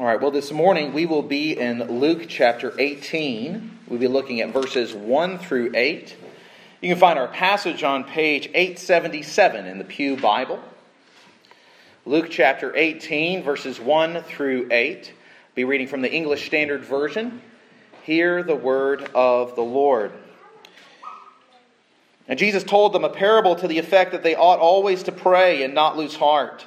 All right, well, this morning we will be in Luke chapter 18. We'll be looking at verses 1 through 8. You can find our passage on page 877 in the Pew Bible. Luke chapter 18, verses 1 through 8. I'll be reading from the English Standard Version. Hear the word of the Lord. And Jesus told them a parable to the effect that they ought always to pray and not lose heart.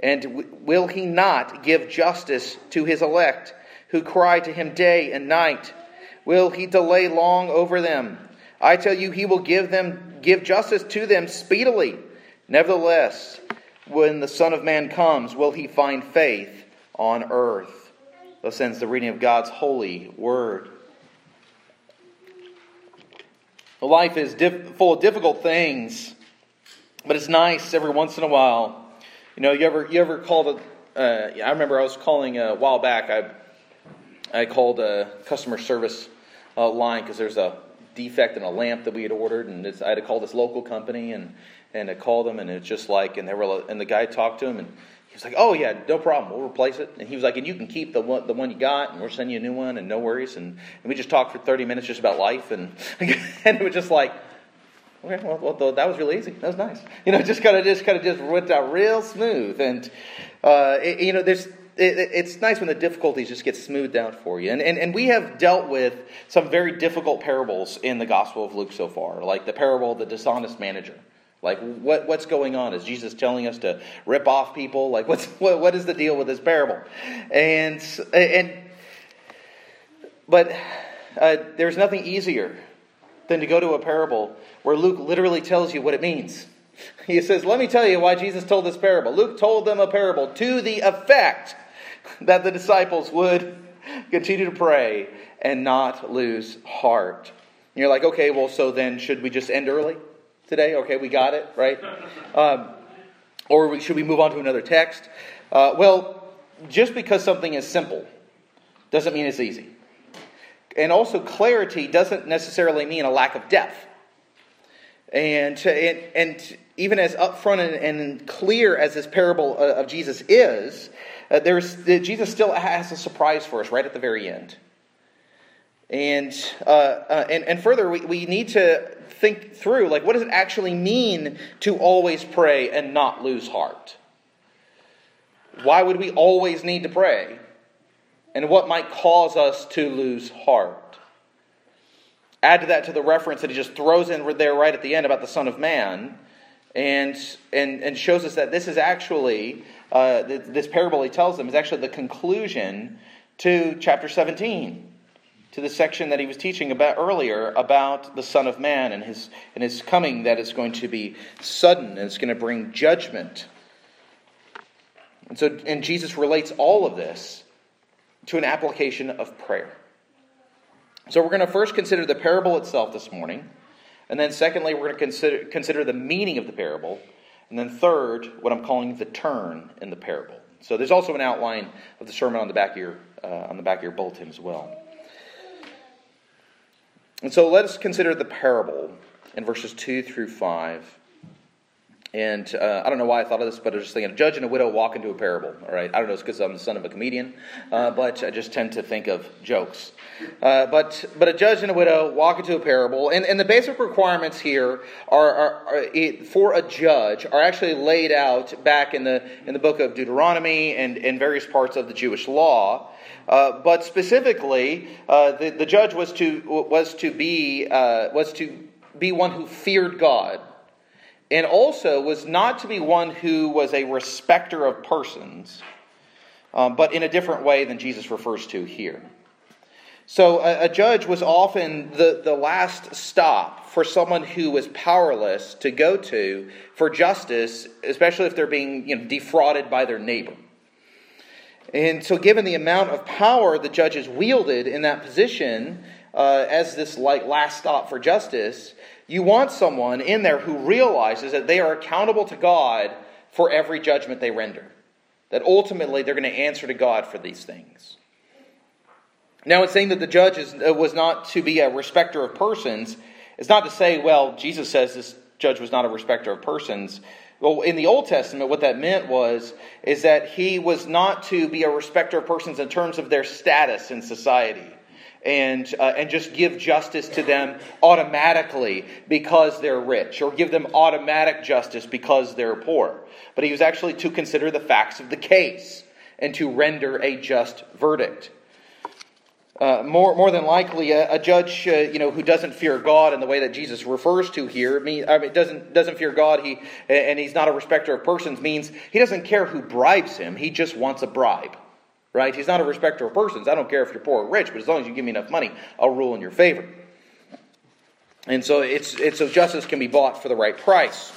And will he not give justice to his elect, who cry to him day and night? Will he delay long over them? I tell you, he will give them give justice to them speedily. Nevertheless, when the Son of Man comes, will he find faith on earth? Thus ends the reading of God's holy word. Life is diff- full of difficult things but it's nice every once in a while. You know, you ever you ever called a? Uh, I remember I was calling a while back. I I called a customer service uh, line because there's a defect in a lamp that we had ordered, and I had to call this local company and and I called them, and it's just like, and they were, and the guy talked to him, and he was like, "Oh yeah, no problem, we'll replace it." And he was like, "And you can keep the one, the one you got, and we'll send you a new one, and no worries." And, and we just talked for 30 minutes just about life, and and it was just like, Okay, well, well, that was really easy. That was nice. You know, just kind of just kind of just went out real smooth, and uh, it, you know, there's it, it's nice when the difficulties just get smoothed out for you. And, and and we have dealt with some very difficult parables in the Gospel of Luke so far, like the parable of the dishonest manager. Like what what's going on? Is Jesus telling us to rip off people? Like what's what, what is the deal with this parable? And and but uh, there's nothing easier than to go to a parable where Luke literally tells you what it means. He says, Let me tell you why Jesus told this parable. Luke told them a parable to the effect that the disciples would continue to pray and not lose heart. And you're like, okay, well, so then should we just end early today? Okay, we got it, right? Um, or should we move on to another text? Uh, well, just because something is simple doesn't mean it's easy. And also, clarity doesn't necessarily mean a lack of depth. And, and, and even as upfront and, and clear as this parable of Jesus is, uh, there's, Jesus still has a surprise for us right at the very end. And, uh, uh, and, and further, we, we need to think through like, what does it actually mean to always pray and not lose heart? Why would we always need to pray? And what might cause us to lose heart? Add to that to the reference that he just throws in there right at the end about the Son of Man, and and and shows us that this is actually uh, this parable he tells them is actually the conclusion to chapter 17 to the section that he was teaching about earlier about the Son of Man and his, and his coming that is going to be sudden and it's going to bring judgment. And so, and Jesus relates all of this to an application of prayer. So we're going to first consider the parable itself this morning. And then, secondly, we're going to consider, consider the meaning of the parable. And then, third, what I'm calling the turn in the parable. So there's also an outline of the sermon on the back of your, uh, on the back of your bulletin as well. And so let us consider the parable in verses 2 through 5. And uh, I don't know why I thought of this, but I was just thinking a judge and a widow walk into a parable. All right, I don't know, it's because I'm the son of a comedian, uh, but I just tend to think of jokes. Uh, but but a judge and a widow walk into a parable, and, and the basic requirements here are, are, are it, for a judge are actually laid out back in the in the book of Deuteronomy and in various parts of the Jewish law. Uh, but specifically, uh, the, the judge was to was to be uh, was to be one who feared God and also was not to be one who was a respecter of persons, um, but in a different way than Jesus refers to here. So a, a, judge was often the, the last stop for someone who was powerless to go to for justice, especially if they're being you know, defrauded by their neighbor. And so, given the amount of power the judges wielded in that position uh, as this like last stop for justice, you want someone in there who realizes that they are accountable to God for every judgment they render. That ultimately they're going to answer to God for these things. Now, it's saying that the judge is, uh, was not to be a respecter of persons. It's not to say, well, Jesus says this judge was not a respecter of persons. Well, in the Old Testament, what that meant was is that he was not to be a respecter of persons in terms of their status in society and, uh, and just give justice to them automatically because they're rich, or give them automatic justice because they're poor. But he was actually to consider the facts of the case and to render a just verdict. Uh, more, more than likely, a, a judge, uh, you know, who doesn't fear God in the way that Jesus refers to here, mean, I mean, doesn't doesn't fear God, he and he's not a respecter of persons, means he doesn't care who bribes him. He just wants a bribe right? He's not a respecter of persons. I don't care if you're poor or rich, but as long as you give me enough money, I'll rule in your favor. And so it's, it's so justice can be bought for the right price.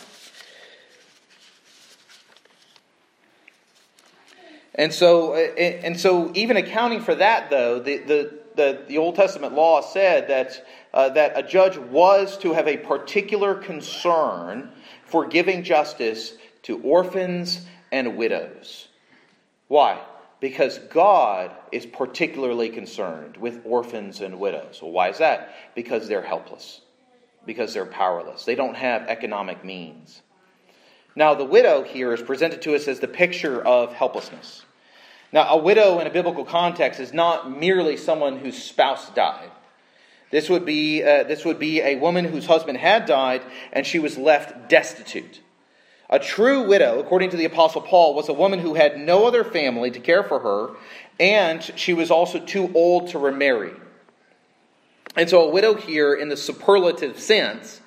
And so, and so, even accounting for that, though, the, the, the, the Old Testament law said that, uh, that a judge was to have a particular concern for giving justice to orphans and widows. Why? Because God is particularly concerned with orphans and widows. Well, why is that? Because they're helpless, because they're powerless. They don't have economic means. Now, the widow here is presented to us as the picture of helplessness. Now, a widow in a biblical context is not merely someone whose spouse died. This would be, uh, this would be a woman whose husband had died and she was left destitute. A true widow, according to the Apostle Paul, was a woman who had no other family to care for her, and she was also too old to remarry. And so, a widow here, in the superlative sense,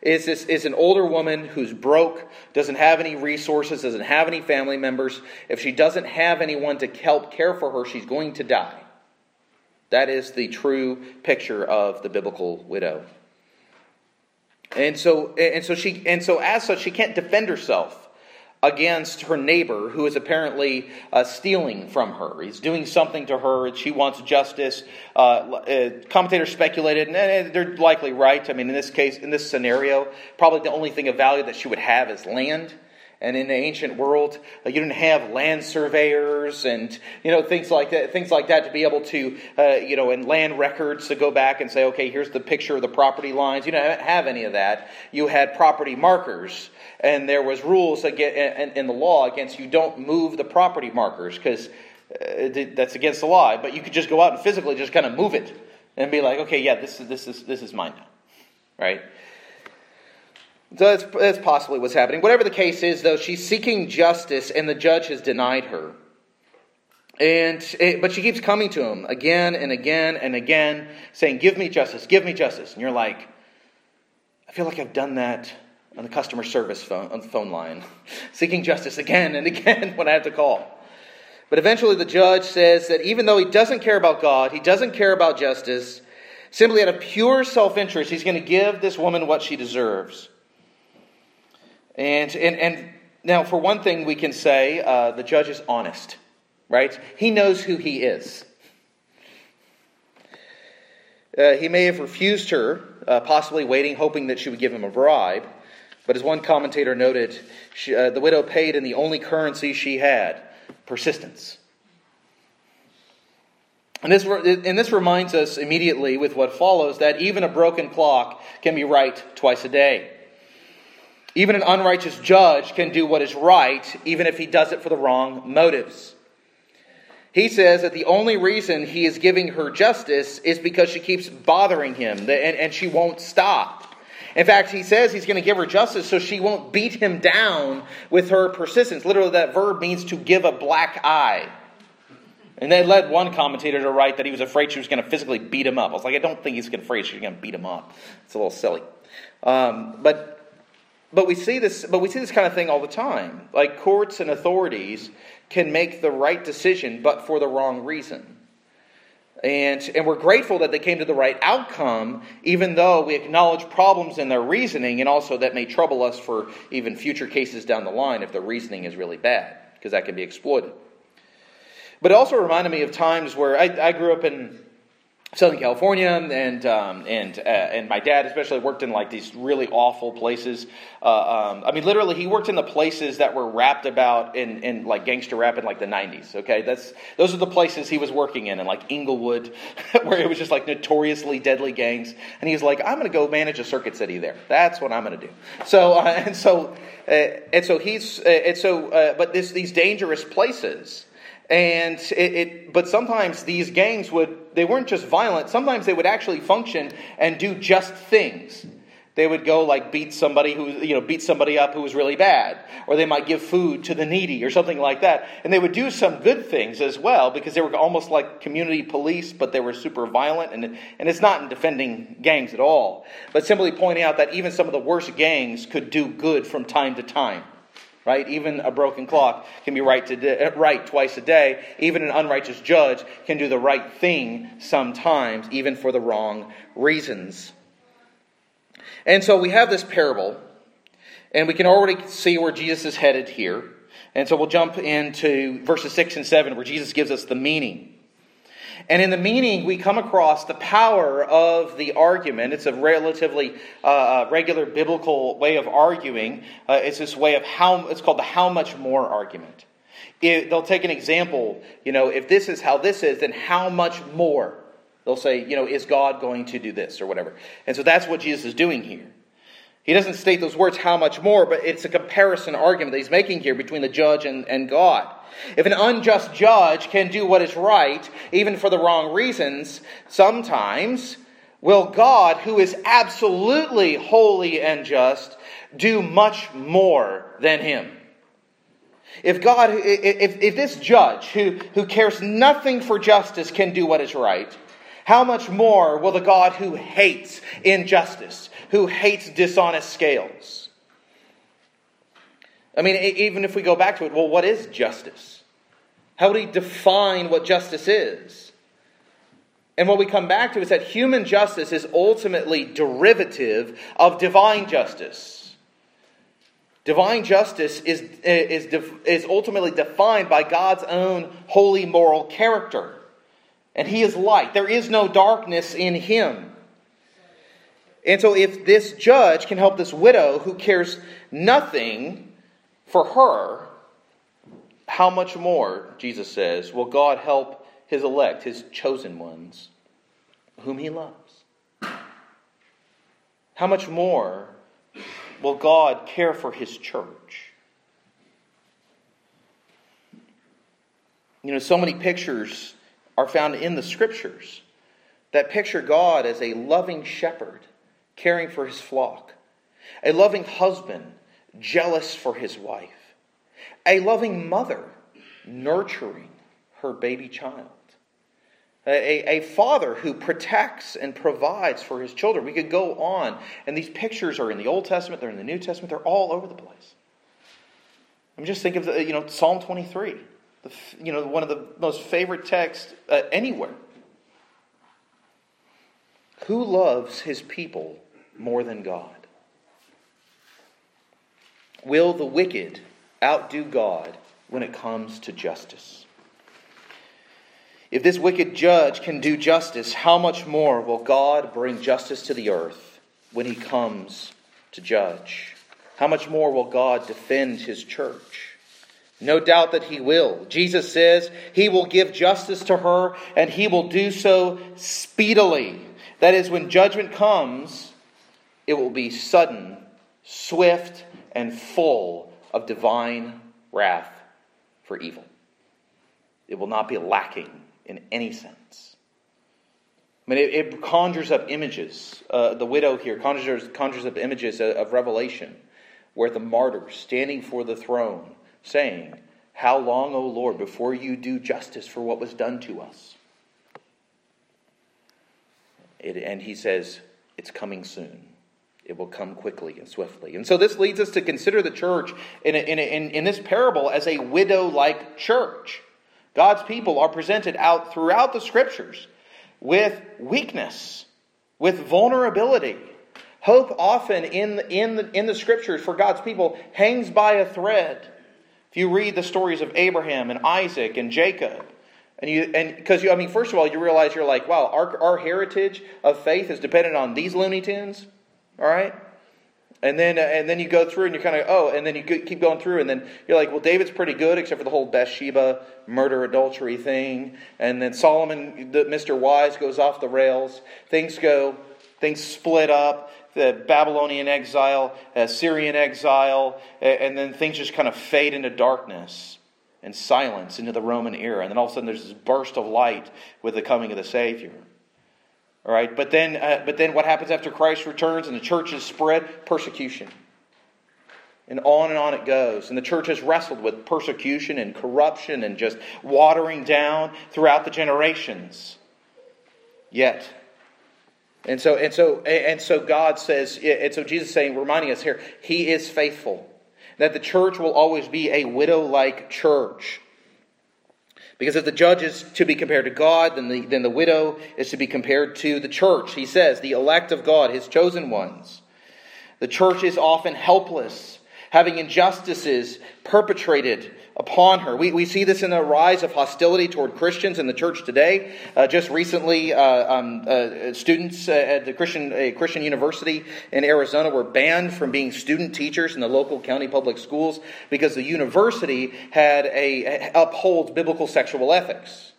is, this, is an older woman who's broke, doesn't have any resources, doesn't have any family members. If she doesn't have anyone to help care for her, she's going to die. That is the true picture of the biblical widow. And so, and so she, and so as such, she can't defend herself against her neighbor who is apparently uh, stealing from her. He's doing something to her, and she wants justice. Uh, uh, commentators speculated, and they're likely right. I mean, in this case, in this scenario, probably the only thing of value that she would have is land. And in the ancient world, uh, you didn't have land surveyors and you know things like that, things like that to be able to uh, you know and land records to go back and say, okay, here's the picture of the property lines. You don't have any of that. You had property markers, and there was rules in the law against you don't move the property markers because uh, that's against the law. But you could just go out and physically just kind of move it and be like, okay, yeah, this is this is this is mine now, right? So that's, that's possibly what's happening. Whatever the case is, though, she's seeking justice and the judge has denied her. And, eh, but she keeps coming to him again and again and again, saying, Give me justice, give me justice. And you're like, I feel like I've done that on the customer service phone, on the phone line, seeking justice again and again when I have to call. But eventually the judge says that even though he doesn't care about God, he doesn't care about justice, simply out of pure self interest, he's going to give this woman what she deserves. And, and, and now, for one thing, we can say uh, the judge is honest, right? He knows who he is. Uh, he may have refused her, uh, possibly waiting, hoping that she would give him a bribe. But as one commentator noted, she, uh, the widow paid in the only currency she had persistence. And this, and this reminds us immediately with what follows that even a broken clock can be right twice a day. Even an unrighteous judge can do what is right, even if he does it for the wrong motives. He says that the only reason he is giving her justice is because she keeps bothering him and, and she won't stop. In fact, he says he's going to give her justice so she won't beat him down with her persistence. Literally, that verb means to give a black eye. And that led one commentator to write that he was afraid she was going to physically beat him up. I was like, I don't think he's afraid she's going to beat him up. It's a little silly. Um, but but we see this, but we see this kind of thing all the time. Like courts and authorities can make the right decision, but for the wrong reason. And, and we're grateful that they came to the right outcome, even though we acknowledge problems in their reasoning, and also that may trouble us for even future cases down the line if the reasoning is really bad, because that can be exploited. But it also reminded me of times where I, I grew up in Southern California, and um, and uh, and my dad especially worked in like these really awful places. Uh, um, I mean, literally, he worked in the places that were rapped about in, in like gangster rap in like the '90s. Okay, that's those are the places he was working in, in like Inglewood, where it was just like notoriously deadly gangs. And he's like, "I'm going to go manage a Circuit City there. That's what I'm going to do." So uh, and so uh, and so he's uh, and so uh, but this these dangerous places. And it, it, but sometimes these gangs would, they weren't just violent, sometimes they would actually function and do just things. They would go like beat somebody who, you know, beat somebody up who was really bad. Or they might give food to the needy or something like that. And they would do some good things as well because they were almost like community police, but they were super violent. And, and it's not in defending gangs at all, but simply pointing out that even some of the worst gangs could do good from time to time right? Even a broken clock can be right, to, uh, right twice a day. Even an unrighteous judge can do the right thing sometimes, even for the wrong reasons. And so we have this parable, and we can already see where Jesus is headed here. And so we'll jump into verses 6 and 7, where Jesus gives us the meaning. And in the meaning, we come across the power of the argument. It's a relatively uh, uh, regular biblical way of arguing. Uh, it's this way of how, it's called the how much more argument. It, they'll take an example, you know, if this is how this is, then how much more? They'll say, you know, is God going to do this or whatever? And so that's what Jesus is doing here. He doesn't state those words, how much more, but it's a comparison argument that he's making here between the judge and, and God. If an unjust judge can do what is right, even for the wrong reasons, sometimes will God, who is absolutely holy and just, do much more than him? If God, if, if this judge who, who cares nothing for justice can do what is right, how much more will the God who hates injustice, who hates dishonest scales? I mean, even if we go back to it, well, what is justice? How would he define what justice is? And what we come back to is that human justice is ultimately derivative of divine justice. Divine justice is, is, is ultimately defined by God's own holy moral character and he is light. There is no darkness in him. And so, if this judge can help this widow who cares nothing for her, how much more, Jesus says, will God help his elect, his chosen ones, whom he loves? How much more will God care for his church? You know, so many pictures are found in the scriptures that picture God as a loving shepherd caring for his flock, a loving husband jealous for his wife, a loving mother nurturing her baby child. A, a, father who protects and provides for his children. We could go on, and these pictures are in the Old Testament, they're in the New Testament, they're all over the place. I'm just thinking of the, you know Psalm 23 the, you know, one of the most favorite texts uh, anywhere. Who loves his people more than God? Will the wicked outdo God when it comes to justice? If this wicked judge can do justice, how much more will God bring justice to the earth when he comes to judge? How much more will God defend his church? No doubt that he will. Jesus says he will give justice to her and he will do so speedily. That is, when judgment comes, it will be sudden, swift, and full of divine wrath for evil. It will not be lacking in any sense. I mean, it, it conjures up images. Uh, the widow here conjures, conjures up images of, of Revelation, where the martyr standing for the throne saying, How long, O Lord, before you do justice for what was done to us? It, and he says, It's coming soon. It will come quickly and swiftly. And so this leads us to consider the church in, a, in, a, in, in this parable as a widow like church. God's people are presented out throughout the scriptures with weakness, with vulnerability. Hope often in, in, the, in the scriptures for God's people hangs by a thread. If you read the stories of Abraham and Isaac and Jacob, And you and because you I mean first of all you realize you're like wow our our heritage of faith is dependent on these Looney Tunes, all right? And then, uh, and then you go through and you're kind of, oh, and then you keep going through, and then you're like, well, David's pretty good, except for the whole Bathsheba murder adultery thing. And then Solomon, the, Mr. Wise, goes off the rails. Things go, things split up. The Babylonian exile, Syrian exile, and then things just kind of fade into darkness and silence into the Roman era. And then all of a sudden there's this burst of light with the coming of the Savior. All right, but then, uh, but then what happens after Christ returns and the church is spread? Persecution. And on and on it goes. And the church has wrestled with persecution and corruption and just watering down throughout the generations. Yet, and so and so and so God says, and so Jesus saying, reminding us here, He is faithful. That the church will always be a widow-like church. Because if the judge is to be compared to God, then the, then the widow is to be compared to the church. He says, the elect of God, his chosen ones. The church is often helpless, having injustices perpetrated upon her. We, we see this in the rise of hostility toward Christians in the church today. Uh, just recently, uh, um, uh, students at the Christian, a Christian university in Arizona were banned from being student teachers in the local county public schools because the university had a upholds biblical sexual ethics.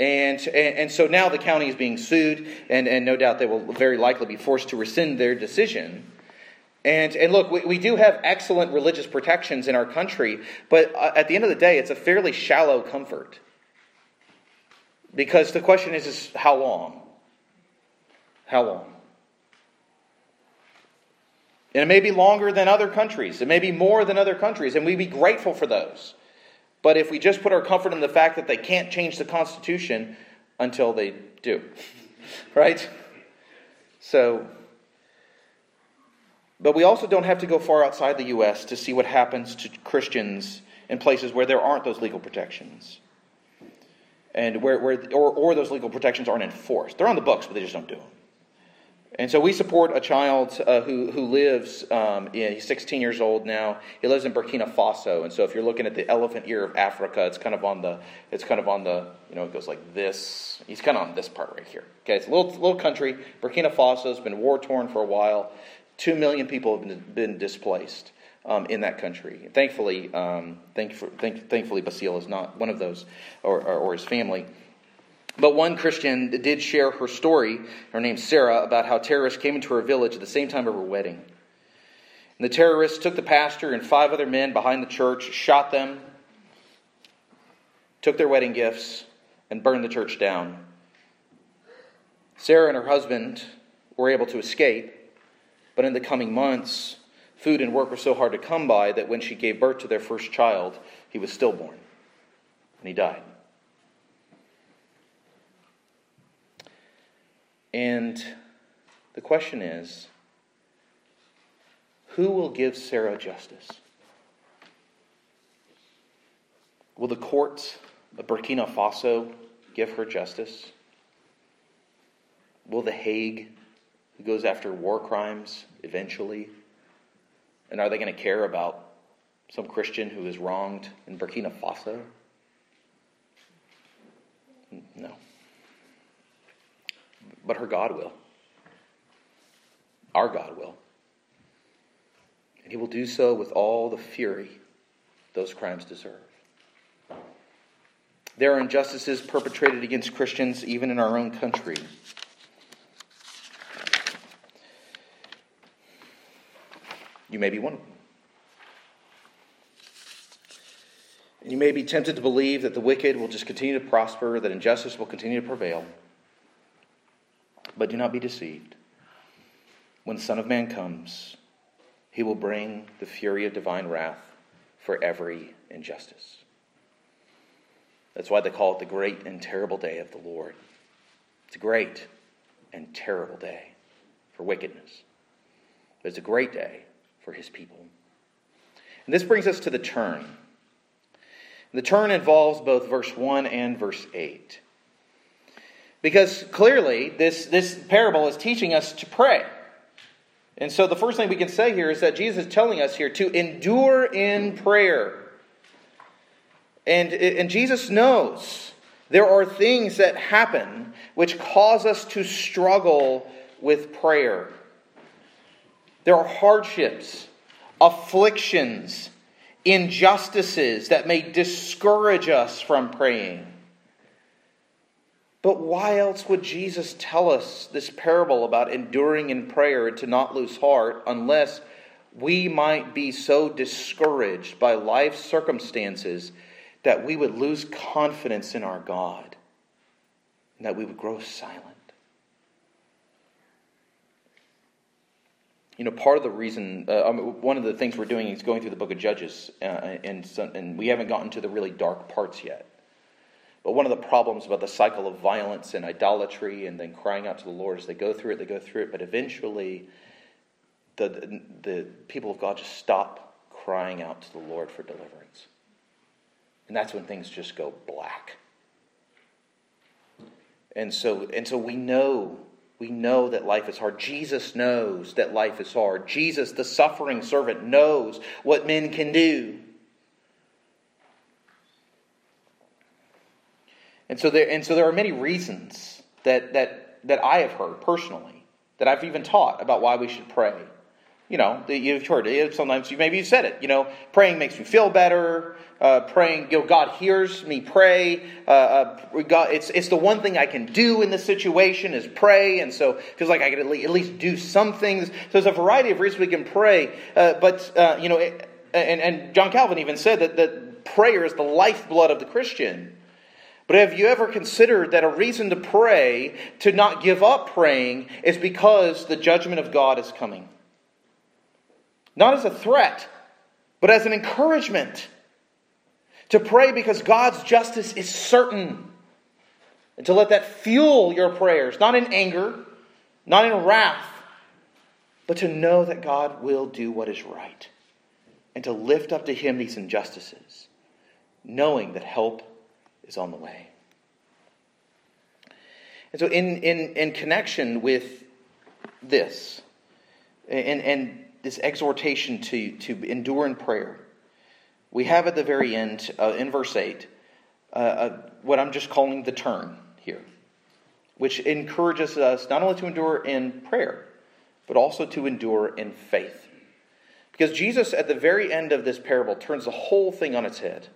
And, and, and so now the county is being sued, and, and no doubt they will very likely be forced to rescind their decision. And, and look, we, we do have excellent religious protections in our country, but uh, at the end of the day, it's a fairly shallow comfort. Because the question is, is how long? How long? And it may be longer than other countries. It may be more than other countries, and we'd be grateful for those. But if we just put our comfort in the fact that they can't change the Constitution until they do, right? So but we also don't have to go far outside the U.S. to see what happens to Christians in places where there aren't those legal protections. And where, where or, or those legal protections aren't enforced. They're on the books, but they just don't do them. And so we support a child uh, who, who lives, um, in, he's 16 years old now. He lives in Burkina Faso. And so if you're looking at the elephant ear of Africa, it's kind of on the, it's kind of on the, you know, it goes like this. He's kind of on this part right here. Okay, it's a little, little country. Burkina Faso's been war torn for a while. Two million people have been, displaced um, in that country. Thankfully, um, thank, thank, thankfully, Basile is not one of those, or, or, or his family. But one Christian did share her story, her name's Sarah, about how terrorists came into her village at the same time of her wedding. And the terrorists took the pastor and five other men behind the church, shot them, took their wedding gifts, and burned the church down. Sarah and her husband were able to escape, but in the coming months, food and work were so hard to come by that when she gave birth to their first child, he was stillborn and he died. And the question is who will give Sarah justice? Will the courts of Burkina Faso give her justice? Will The Hague who goes after war crimes eventually? And are they going to care about some Christian who is wronged in Burkina Faso? No. But her God will. Our God will. And He will do so with all the fury those crimes deserve. There are injustices perpetrated against Christians even in our own country. You may be one of them. And you may be tempted to believe that the wicked will just continue to prosper, that injustice will continue to prevail. But do not be deceived. When the Son of Man comes, he will bring the fury of divine wrath for every injustice. That's why they call it the great and terrible day of the Lord. It's a great and terrible day for wickedness. But it's a great day for his people. And this brings us to the turn. The turn involves both verse 1 and verse 8. Because clearly, this, this parable is teaching us to pray. And so, the first thing we can say here is that Jesus is telling us here to endure in prayer. And, and Jesus knows There are things that happen which cause us to struggle with prayer. There are hardships, afflictions, injustices that may discourage us from praying. But why else would Jesus tell us this parable about enduring in prayer and to not lose heart unless we might be so discouraged by life's circumstances that we would lose confidence in our God and that we would grow silent? You know, part of the reason, uh, um, one of the things we're doing is going through the book of Judges, uh, and, some, and we haven't gotten to the really dark parts yet. But one of the problems about the cycle of violence and idolatry and then crying out to the Lord is they go through it, they go through it, but eventually the, the, the people of God just stop crying out to the Lord for deliverance. And that's when things just go black. And so, and so we know we know that life is hard. Jesus knows that life is hard. Jesus, the suffering servant, knows what men can do. And so there, and so there are many reasons that, that, that I have heard personally, that I've even taught about why we should pray. You know, you've heard it. Sometimes you maybe you said it. You know, praying makes me feel better. Uh, praying, you know, God hears me pray. Uh, uh, God, it's it's the one thing I can do in this situation is pray, and so feels like I can at least do some things. So there's a variety of reasons we can pray. Uh, but uh, you know, it, and and John Calvin even said that that prayer is the lifeblood of the Christian. But have you ever considered that a reason to pray, to not give up praying, is because the judgment of God is coming? Not as a threat, but as an encouragement. To pray because God's justice is certain. And to let that fuel your prayers, not in anger, not in wrath, but to know that God will do what is right. And to lift up to Him these injustices, knowing that help is on the way. And so, in, in, in connection with this, and, and this exhortation to, to endure in prayer, we have at the very end, uh, in verse 8, uh, uh, what I'm just calling the turn here, which encourages us not only to endure in prayer, but also to endure in faith. Because Jesus, at the very end of this parable, turns the whole thing on its head.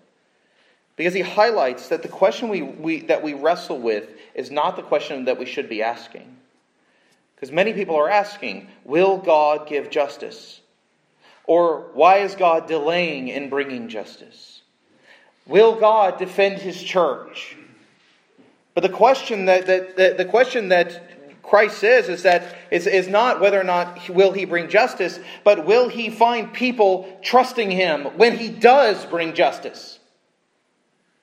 Because he highlights that the question we, we, that we wrestle with is not the question that we should be asking. Because many people are asking, will God give justice? Or why is God delaying in bringing justice? Will God defend his church? But the question that, that, that the question that Christ says is that is, is not whether or not will he bring justice, but will he find people trusting him when he does bring justice?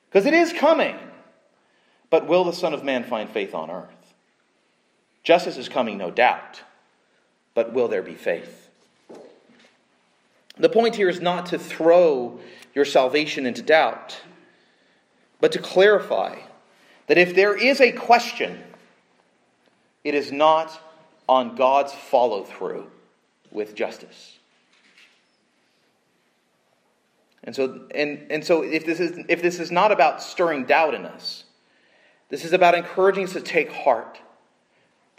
Because it is coming. But will the Son of Man find faith on earth? Justice is coming, no doubt, but will there be faith? The point here is not to throw your salvation into doubt, but to clarify that if there is a question, it is not on God's follow through with justice. And so, and, and so if, this is, if this is not about stirring doubt in us, this is about encouraging us to take heart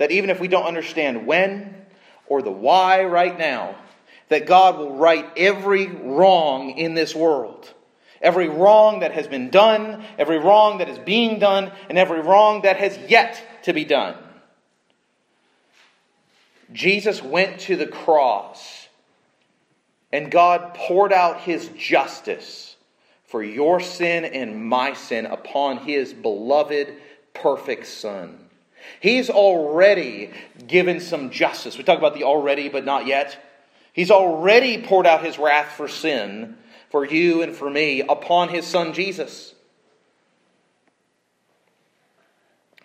that even if we don't understand when or the why right now, that God will right every wrong in this world. Every wrong that has been done, every wrong that is being done, and every wrong that has yet to be done. Jesus went to the cross, and God poured out his justice for your sin and my sin upon his beloved, perfect Son. He's already given some justice. We talk about the already but not yet. He's already poured out his wrath for sin for you and for me upon his son Jesus.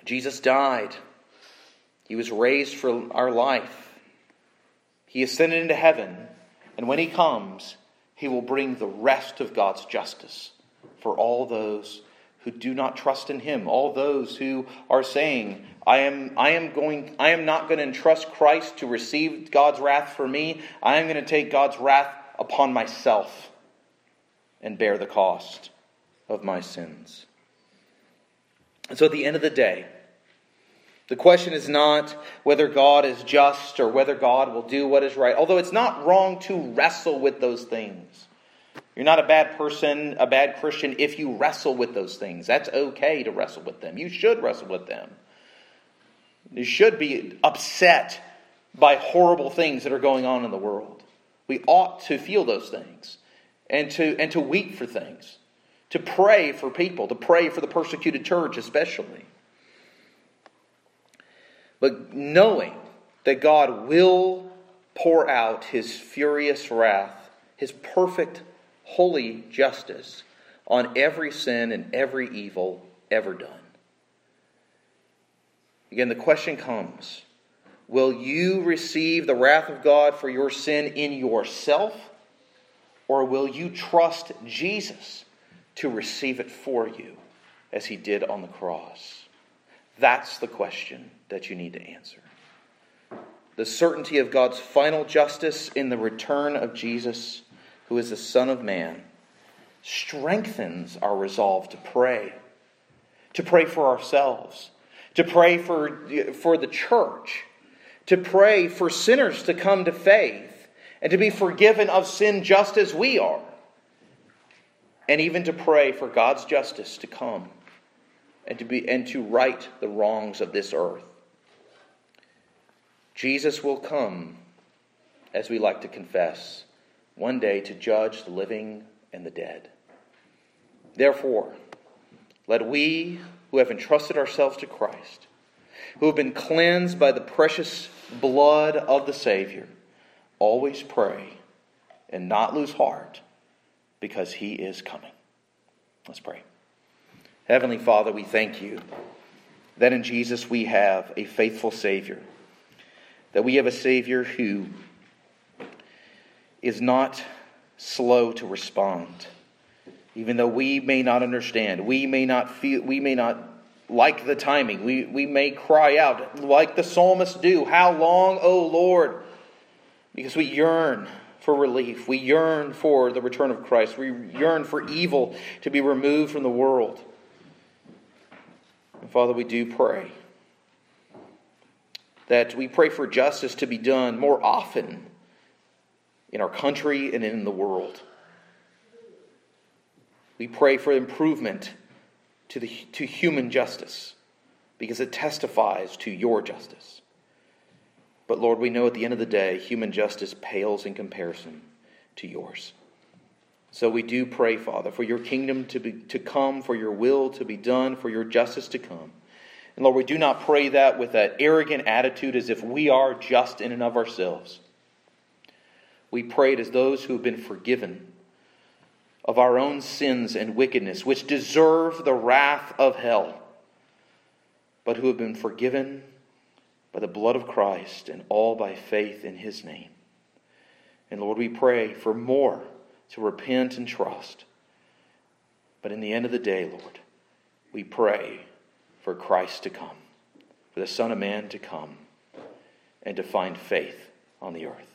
Jesus died. He was raised for our life. He ascended into heaven. And when he comes, he will bring the rest of God's justice for all those who do not trust in him, all those who are saying, I am, I am going, I am not going to entrust Christ to receive God's wrath for me. I am going to take God's wrath upon myself and bear the cost of my sins. And so at the end of the day, the question is not whether God is just or whether God will do what is right, although it's not wrong to wrestle with those things. You're not a bad person, a bad Christian, if you wrestle with those things. That's okay to wrestle with them. You should wrestle with them. You should be upset by horrible things that are going on in the world. We ought to feel those things and to, and to weep for things, to pray for people, to pray for the persecuted church, especially. But knowing that God will pour out his furious wrath, his perfect, holy justice on every sin and every evil ever done. Again, the question comes Will you receive the wrath of God for your sin in yourself, or will you trust Jesus to receive it for you as he did on the cross? That's the question that you need to answer. The certainty of God's final justice in the return of Jesus, who is the Son of Man, strengthens our resolve to pray, to pray for ourselves, to pray for, for the church, to pray for sinners to come to faith, and to be forgiven of sin just as we are, and even to pray for God's justice to come and to, be, and to right the wrongs of this earth. Jesus will come, as we like to confess, one day to judge the living and the dead. Therefore, let we who have entrusted ourselves to Christ, who have been cleansed by the precious blood of the Savior, always pray and not lose heart because he is coming. Let's pray. Heavenly Father, we thank you that in Jesus we have a faithful Savior, that we have a Savior who is not slow to respond. Even though we may not understand, we may not feel, we may not like the timing, we, we may cry out like the psalmists do, How long, O Lord? Because we yearn for relief. We yearn for the return of Christ. We yearn for evil to be removed from the world. And Father, we do pray that we pray for justice to be done more often in our country and in the world. We pray for improvement to, the, to human justice because it testifies to your justice. But Lord, we know at the end of the day, human justice pales in comparison to yours. So we do pray, Father, for your kingdom to, be, to come, for your will to be done, for your justice to come. And Lord, we do not pray that with that arrogant attitude as if we are just in and of ourselves. We pray it as those who have been forgiven of our own sins and wickedness, which deserve the wrath of hell, but who have been forgiven by the blood of Christ and all by faith in his name. And Lord, we pray for more to repent and trust. But in the end of the day, Lord, we pray for Christ to come, for the Son of Man to come, and to find faith on the earth.